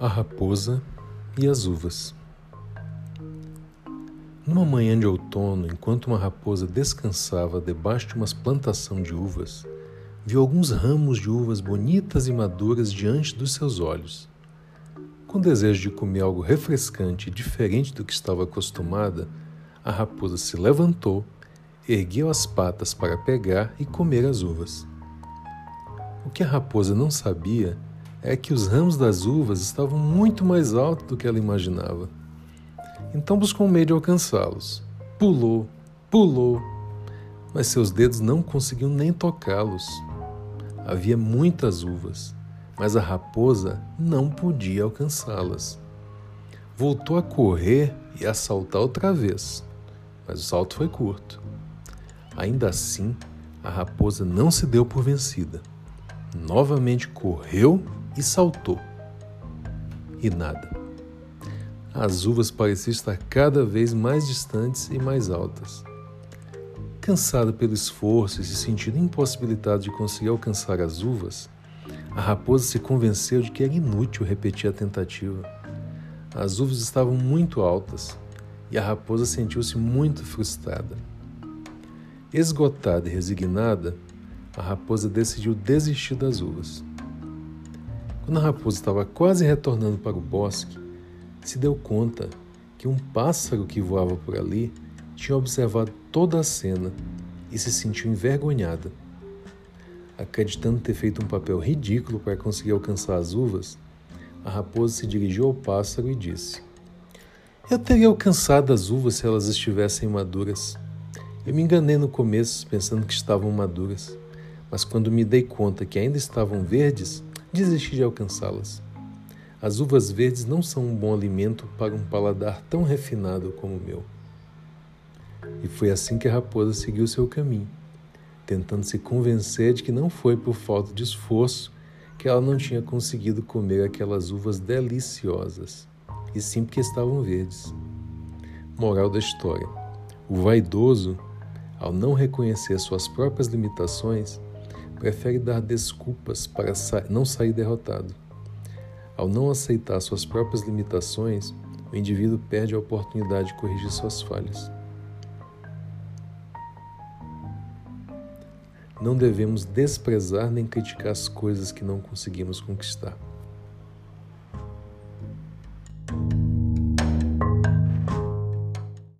A raposa e as uvas. Numa manhã de outono, enquanto uma raposa descansava debaixo de uma plantação de uvas, viu alguns ramos de uvas bonitas e maduras diante dos seus olhos. Com desejo de comer algo refrescante e diferente do que estava acostumada, a raposa se levantou, ergueu as patas para pegar e comer as uvas. O que a raposa não sabia é que os ramos das uvas estavam muito mais altos do que ela imaginava. Então buscou um meio de alcançá-los. Pulou, pulou, mas seus dedos não conseguiam nem tocá-los. Havia muitas uvas, mas a raposa não podia alcançá-las. Voltou a correr e a saltar outra vez, mas o salto foi curto. Ainda assim, a raposa não se deu por vencida. Novamente correu e saltou. E nada. As uvas pareciam estar cada vez mais distantes e mais altas. Cansada pelo esforço e se sentindo impossibilitada de conseguir alcançar as uvas, a raposa se convenceu de que era inútil repetir a tentativa. As uvas estavam muito altas e a raposa sentiu-se muito frustrada. Esgotada e resignada, a raposa decidiu desistir das uvas. Quando a raposa estava quase retornando para o bosque, se deu conta que um pássaro que voava por ali tinha observado toda a cena e se sentiu envergonhada. Acreditando ter feito um papel ridículo para conseguir alcançar as uvas, a raposa se dirigiu ao pássaro e disse: Eu teria alcançado as uvas se elas estivessem maduras. Eu me enganei no começo pensando que estavam maduras, mas quando me dei conta que ainda estavam verdes, desisti de alcançá-las. As uvas verdes não são um bom alimento para um paladar tão refinado como o meu. E foi assim que a raposa seguiu seu caminho, tentando se convencer de que não foi por falta de esforço que ela não tinha conseguido comer aquelas uvas deliciosas, e sim porque estavam verdes. Moral da história: o vaidoso, ao não reconhecer suas próprias limitações, prefere dar desculpas para não sair derrotado. Ao não aceitar suas próprias limitações, o indivíduo perde a oportunidade de corrigir suas falhas. Não devemos desprezar nem criticar as coisas que não conseguimos conquistar.